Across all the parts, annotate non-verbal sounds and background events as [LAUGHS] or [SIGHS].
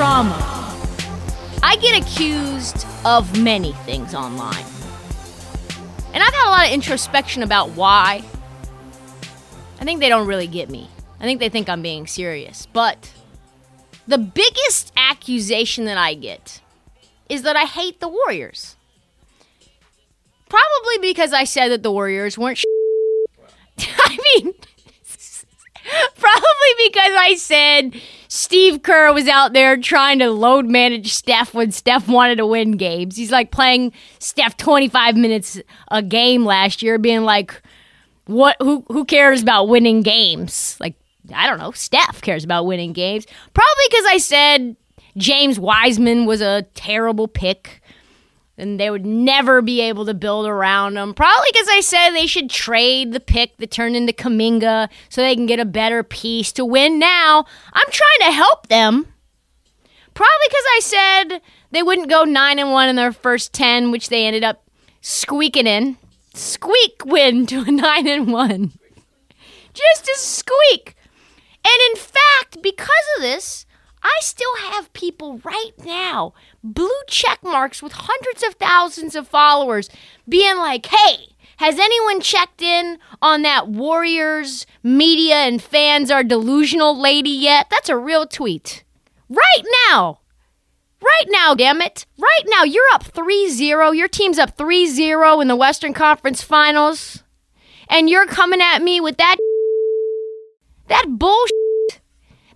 drama. I get accused of many things online. And I've had a lot of introspection about why. I think they don't really get me. I think they think I'm being serious. But the biggest accusation that I get is that I hate the Warriors. Probably because I said that the Warriors weren't. Sh- [LAUGHS] I mean, [LAUGHS] probably because I said Steve Kerr was out there trying to load manage Steph when Steph wanted to win games. He's like playing Steph 25 minutes a game last year, being like, "What? Who? Who cares about winning games? Like, I don't know. Steph cares about winning games. Probably because I said James Wiseman was a terrible pick." And they would never be able to build around him. Probably because I said they should trade the pick that turned into Kuminga so they can get a better piece to win now. I'm trying to help them. Probably because I said they wouldn't go 9 and 1 in their first 10, which they ended up squeaking in. Squeak win to a [LAUGHS] 9 and 1. Just a squeak. And in fact, because of this, I still have people right now, blue check marks with hundreds of thousands of followers, being like, hey, has anyone checked in on that Warriors media and fans are delusional lady yet? That's a real tweet. Right now. Right now, damn it. Right now, you're up 3 0. Your team's up 3 0 in the Western Conference Finals. And you're coming at me with that. [LAUGHS] That bullshit.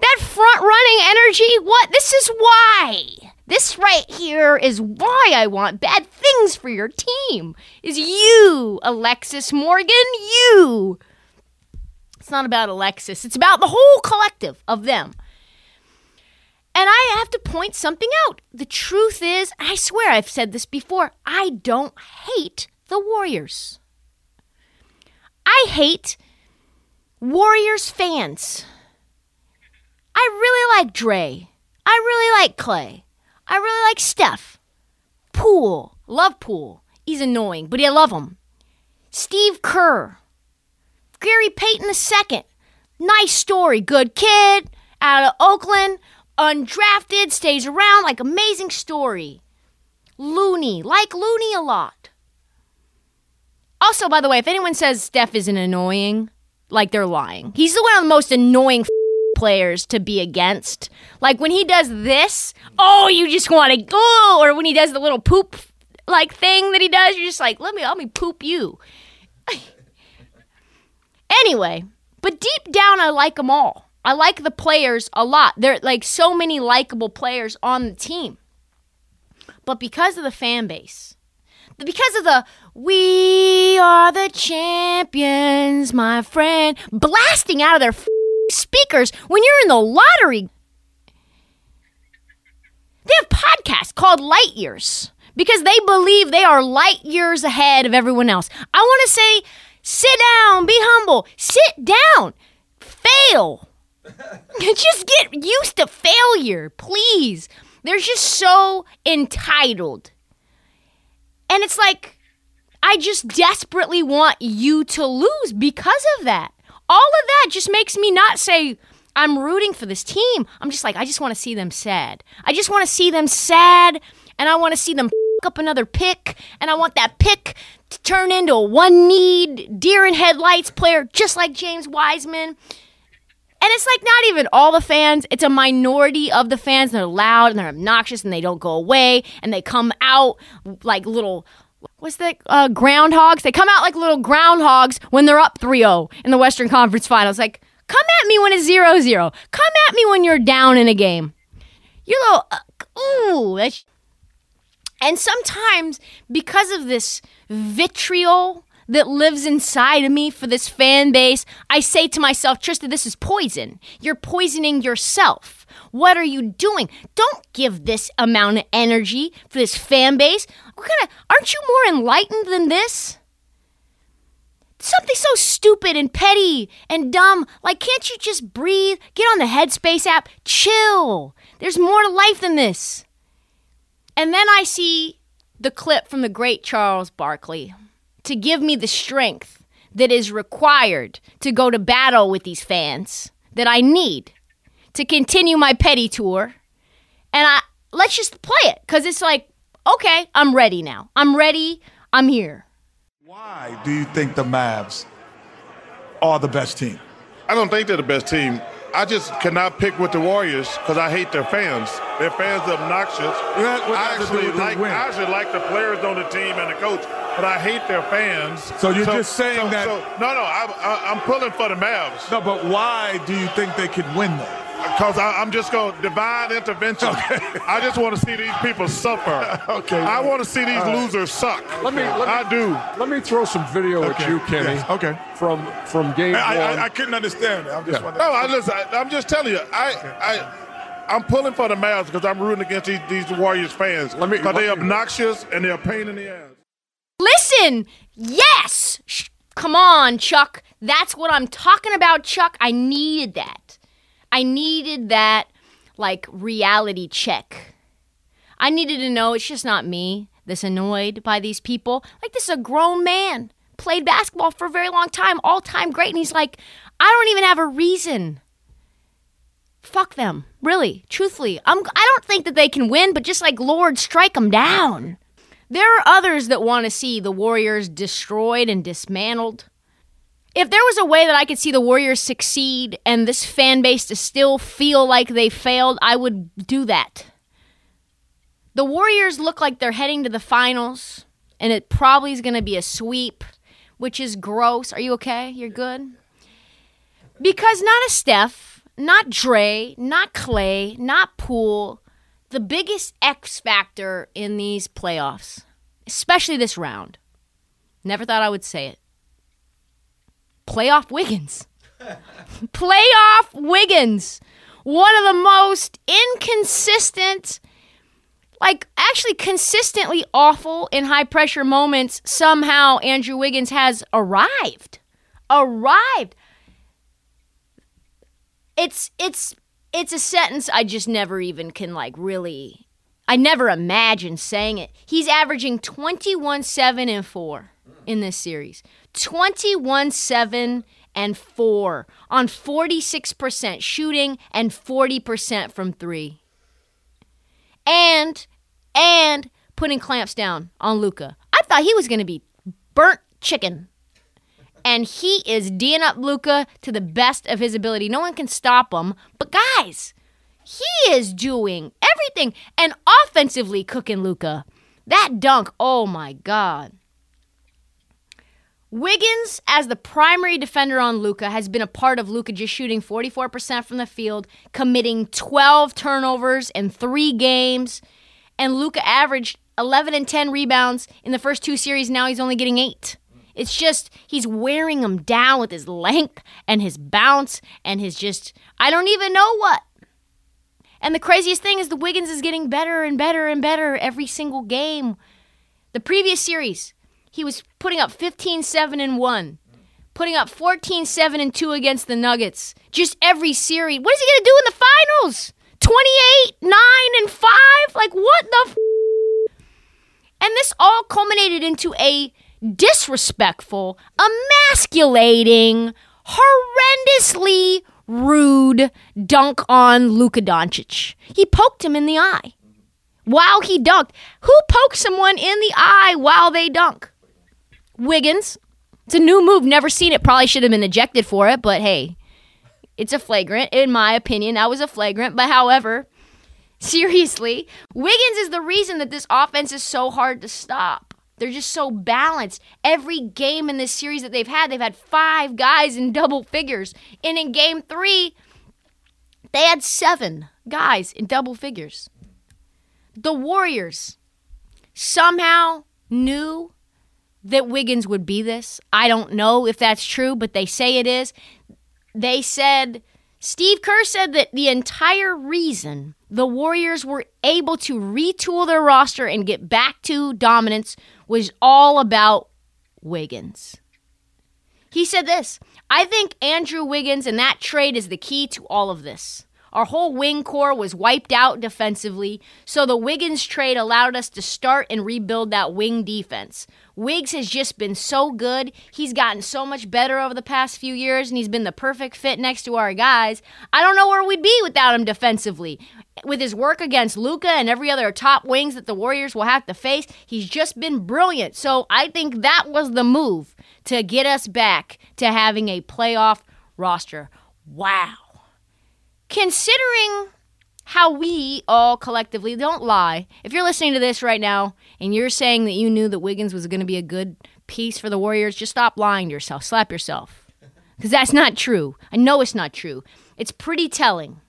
That front running energy, what? This is why. This right here is why I want bad things for your team. Is you, Alexis Morgan, you. It's not about Alexis, it's about the whole collective of them. And I have to point something out. The truth is, I swear I've said this before, I don't hate the Warriors. I hate Warriors fans. I really like Dre. I really like Clay. I really like Steph. Poole. Love Poole. He's annoying, but I love him. Steve Kerr. Gary Payton II. Nice story. Good kid. Out of Oakland. Undrafted. Stays around. Like amazing story. Looney. Like Looney a lot. Also, by the way, if anyone says Steph isn't annoying, like they're lying. He's the one of the most annoying players to be against. Like when he does this, oh, you just want to go. Or when he does the little poop like thing that he does, you're just like, let me, let me poop you. [LAUGHS] anyway, but deep down, I like them all. I like the players a lot. There are like so many likable players on the team. But because of the fan base, because of the we are the champions, my friend, blasting out of their speakers when you're in the lottery. They have podcasts called Light Years because they believe they are light years ahead of everyone else. I want to say, sit down, be humble, sit down, fail. [LAUGHS] just get used to failure, please. They're just so entitled. And it's like, I just desperately want you to lose because of that all of that just makes me not say I'm rooting for this team. I'm just like I just want to see them sad. I just want to see them sad and I want to see them up another pick and I want that pick to turn into a one need deer in headlights player just like James Wiseman. And it's like not even all the fans, it's a minority of the fans. They're loud and they're obnoxious and they don't go away and they come out like little what's the uh, groundhogs? They come out like little groundhogs when they're up 3-0 in the Western Conference Finals. Like, come at me when it's 0-0. Come at me when you're down in a game. You little uh, ooh, that's and sometimes because of this vitriol that lives inside of me for this fan base, I say to myself, Trista, this is poison. You're poisoning yourself. What are you doing? Don't give this amount of energy for this fan base. What kind of aren't you more enlightened than this? Something so stupid and petty and dumb. Like, can't you just breathe? Get on the Headspace app. Chill. There's more to life than this. And then I see the clip from the great Charles Barkley to give me the strength that is required to go to battle with these fans that I need to continue my petty tour. And I let's just play it cuz it's like okay, I'm ready now. I'm ready. I'm here. Why do you think the Mavs are the best team? I don't think they're the best team. I just cannot pick with the Warriors because I hate their fans. Their fans are obnoxious. I has to do actually like? I actually like the players on the team and the coach, but I hate their fans. So you're just saying so- that- so- no, no, I, I, I'm pulling for the Mavs No, but why do you think they could win though? Because I'm just going to divine intervention. I just want to see these people suffer. Okay. I want to see these losers suck. Let me, let me I do. Let me throw some video Okay. at you, Kenny. Yes. Okay. From from game I, one. I, I couldn't understand it. I'm just Yeah. No, I listen. I, I'm just telling you. I, I, I'm pulling for the Mavs because I'm rooting against these, these Warriors fans. Let me- Because they're me- obnoxious and they're a pain in the ass. Listen, yes. Sh- Come on, Chuck. That's what I'm talking about, Chuck. I needed that. I needed that, like, reality check. I needed to know it's just not me that's annoyed by these people. Like, this is a grown man, played basketball for a very long time, all time great. And he's like, I don't even have a reason. Fuck them. Really, truthfully. I'm, I don't think that they can win, but just like, Lord, strike them down. There are others that want to see the Warriors destroyed and dismantled. If there was a way that I could see the Warriors succeed and this fan base to still feel like they failed, I would do that. The Warriors look like they're heading to the finals, and it probably is going to be a sweep, which is gross. Are you okay? You're good? Because not a Steph, not Dre, not Clay, not Poole, the biggest X factor in these playoffs, especially this round. Never thought I would say it. Playoff Wiggins. [LAUGHS] Playoff Wiggins. One of the most inconsistent, like actually consistently awful in high pressure moments. Somehow Andrew Wiggins has arrived. Arrived. It's it's it's a sentence I just never even can like really I never imagined saying it. He's averaging 21 7 and 4 in this series. 21 7 and 4 on 46% shooting and 40% from 3. And and putting clamps down on Luka. I thought he was going to be burnt chicken and he is D'ing up Luka to the best of his ability. No one can stop him. But guys, he is doing everything and offensively cooking Luka. That dunk, oh my god. Wiggins, as the primary defender on Luka, has been a part of Luka just shooting 44% from the field, committing 12 turnovers in three games, and Luka averaged 11 and 10 rebounds in the first two series. Now he's only getting eight. It's just he's wearing them down with his length and his bounce and his just I don't even know what. And the craziest thing is the Wiggins is getting better and better and better every single game. The previous series, he was putting up 15 7 and 1, putting up 14 7 and 2 against the Nuggets. Just every series. What is he going to do in the finals? 28 9 and 5? Like what the f- And this all culminated into a disrespectful, emasculating, horrendously rude dunk on Luka Doncic. He poked him in the eye while he dunked. Who pokes someone in the eye while they dunk? Wiggins. It's a new move. Never seen it. Probably should have been ejected for it, but hey, It's a flagrant. In my opinion, that was a flagrant. But however, seriously, Wiggins is the reason that this offense is so hard to stop. They're just so balanced. Every game in this series that they've had, they've had five guys in double figures. And in game three, they had seven guys in double figures. The Warriors somehow knew that Wiggins would be this. I don't know if that's true, but they say it is. They said, Steve Kerr said that the entire reason the Warriors were able to retool their roster and get back to dominance was all about Wiggins. He said this I think Andrew Wiggins and that trade is the key to all of this. Our whole wing core was wiped out defensively, so the Wiggins trade allowed us to start and rebuild that wing defense. Wiggs has just been so good. He's gotten so much better over the past few years, and he's been the perfect fit next to our guys. I don't know where we'd be without him defensively. With his work against Luka and every other top wings that the Warriors will have to face, he's just been brilliant. So I think that was the move to get us back to having a playoff roster. Wow considering how we all collectively don't lie. If you're listening to this right now and you're saying that you knew that Wiggins was going to be a good piece for the Warriors, just stop lying to yourself. Slap yourself. Because that's not true. I know it's not true. It's pretty telling.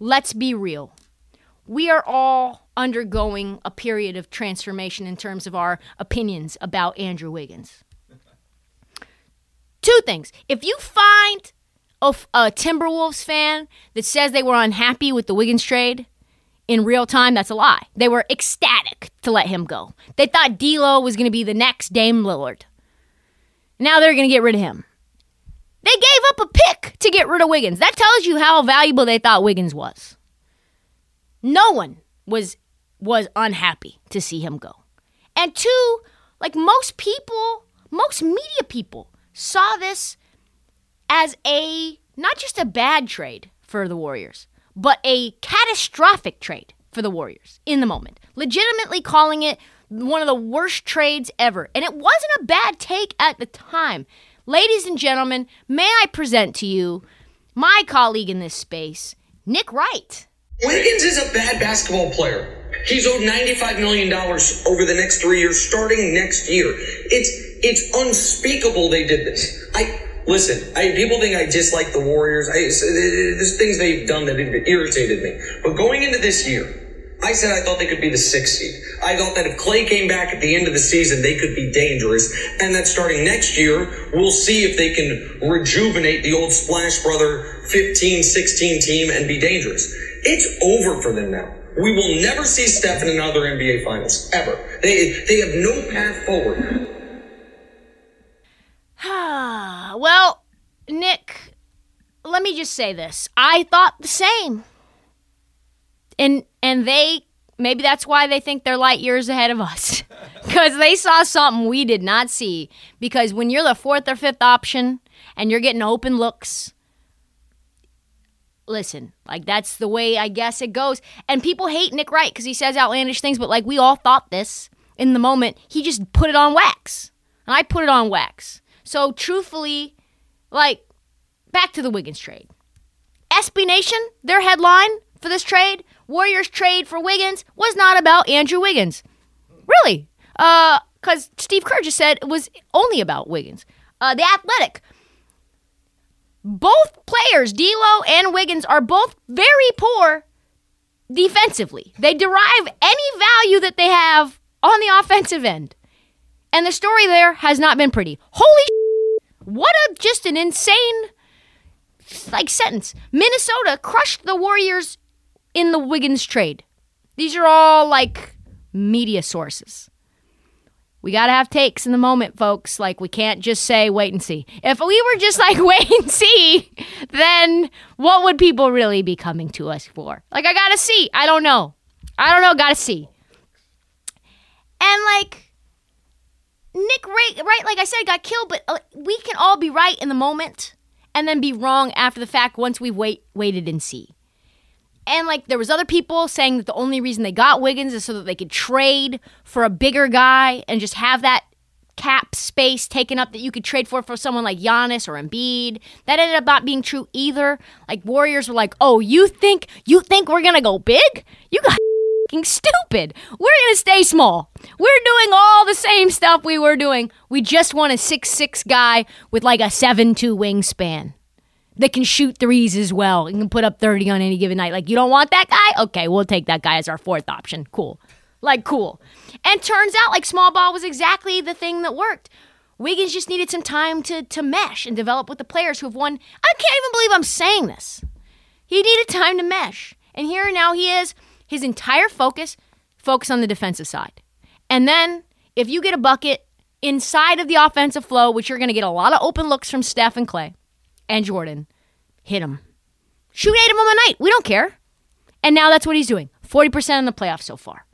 Let's be real. We are all undergoing a period of transformation in terms of our opinions about Andrew Wiggins. Two things. If you find a Timberwolves fan that says they were unhappy with the Wiggins trade in real time, that's a lie. They were ecstatic to let him go. They thought D'Lo was going to be the next Dame Lillard. Now they're going to get rid of him. They gave up a pick to get rid of Wiggins. That tells you how valuable they thought Wiggins was. No one was was unhappy to see him go. And two, like most people, most media people saw this as a not just a bad trade for the Warriors, but a catastrophic trade for the Warriors in the moment. Legitimately calling it one of the worst trades ever. And it wasn't a bad take at the time. Ladies and gentlemen, may I present to you my colleague in this space, Nick Wright. Wiggins is a bad basketball player. He's owed $95 million over the next three years, starting next year. It's it's unspeakable they did this. I Listen, I, people think I dislike the Warriors. I, there's things they've done that irritated me. But going into this year, I said I thought they could be the sixth seed. I thought that if Clay came back at the end of the season, they could be dangerous. And that starting next year, we'll see if they can rejuvenate the old Splash Brother 15, 16 team and be dangerous. It's over for them now. We will never see Steph in another NBA Finals, ever. They, they have no path forward. Well, Nick, let me just say this. I thought the same. And and they maybe that's why they think they're light years ahead of us. [LAUGHS] Cuz they saw something we did not see because when you're the fourth or fifth option and you're getting open looks listen, like that's the way I guess it goes. And people hate Nick Wright cuz he says outlandish things, but like we all thought this in the moment. He just put it on wax. And I put it on wax. So truthfully, like back to the Wiggins trade. SB Nation, their headline for this trade, Warriors trade for Wiggins, was not about Andrew Wiggins. Really? Uh, because Steve Kerr just said it was only about Wiggins. Uh, the Athletic. Both players, D'Lo and Wiggins, are both very poor defensively. They derive any value that they have on the offensive end. And the story there has not been pretty. Holy what a just an insane like sentence. Minnesota crushed the Warriors in the Wiggins trade. These are all like media sources. We got to have takes in the moment, folks. Like, we can't just say, wait and see. If we were just like, [LAUGHS] wait and see, then what would people really be coming to us for? Like, I got to see. I don't know. I don't know. Got to see. And, like, Nick Wright, right, like I said, got killed, but uh, we can all be right in the moment and then be wrong after the fact once we've wait, waited and see. And like there was other people saying that the only reason they got Wiggins is so that they could trade for a bigger guy and just have that cap space taken up that you could trade for for someone like Giannis or Embiid. That ended up not being true either. Like Warriors were like, "Oh, you think you think we're gonna go big? You got stupid. We're gonna stay small. We're doing all the same stuff we were doing. We just want a six six guy with like a seven two wingspan." That can shoot threes as well and can put up 30 on any given night. Like, you don't want that guy? Okay, we'll take that guy as our fourth option. Cool. Like, cool. And turns out, like, small ball was exactly the thing that worked. Wiggins just needed some time to, to mesh and develop with the players who have won. I can't even believe I'm saying this. He needed time to mesh. And here now he is, his entire focus, focus on the defensive side. And then, if you get a bucket inside of the offensive flow, which you're going to get a lot of open looks from Steph and Clay and Jordan, hit him. Shoot eight of them a night. We don't care. And now that's what he's doing 40% in the playoffs so far.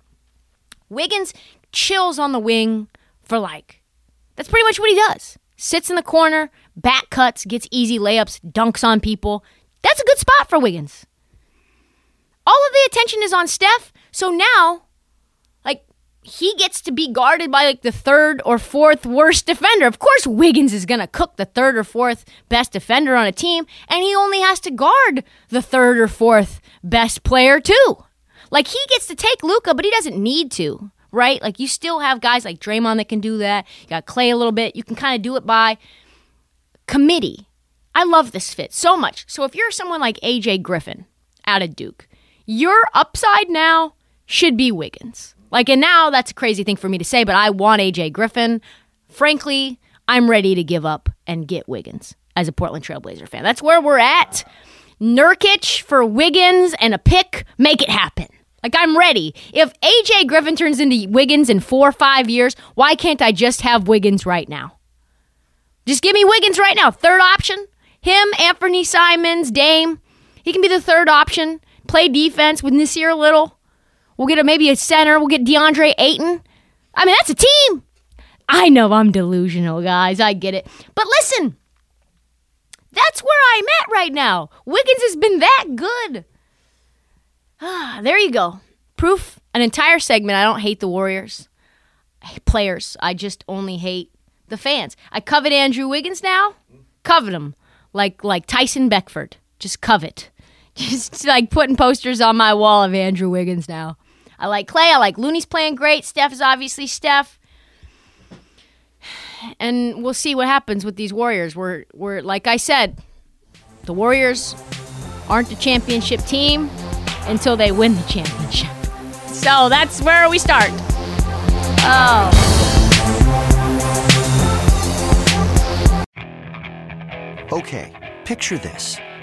Wiggins chills on the wing for like, that's pretty much what he does. Sits in the corner, back cuts, gets easy layups, dunks on people. That's a good spot for Wiggins. All of the attention is on Steph, so now, like, he gets to be guarded by like the third or fourth worst defender. Of course, Wiggins is going to cook the third or fourth best defender on a team, and he only has to guard the third or fourth best player, too. Like he gets to take Luka, but he doesn't need to, right? Like you still have guys like Draymond that can do that. You got Clay a little bit. You can kind of do it by committee. I love this fit so much. So if you're someone like AJ Griffin out of Duke, your upside now should be Wiggins. Like, and now that's a crazy thing for me to say, but I want AJ Griffin. Frankly, I'm ready to give up and get Wiggins as a Portland Trailblazer fan. That's where we're at. Nurkic for Wiggins and a pick, make it happen. Like I'm ready. If AJ Griffin turns into Wiggins in four or five years, why can't I just have Wiggins right now? Just give me Wiggins right now. Third option. Him, Anfernee Simons, Dame. He can be the third option. Play defense with Nassir Little. We'll get a, maybe a center. We'll get DeAndre Ayton. I mean, that's a team. I know I'm delusional, guys. I get it. But listen, that's where I'm at right now. Wiggins has been that good. Ah, there you go. Proof, an entire segment. I don't hate the Warriors players. I just only hate the fans. I covet Andrew Wiggins now. Covet him. Like like Tyson Beckford. Just covet. Just like putting posters on my wall of Andrew Wiggins now. I like Clay. I like Looney's playing great. Steph is obviously Steph. [SIGHS] And we'll see what happens with these Warriors. We're we're like I said, the Warriors aren't a championship team until they win the championship. So that's where we start. Oh. Okay, picture this.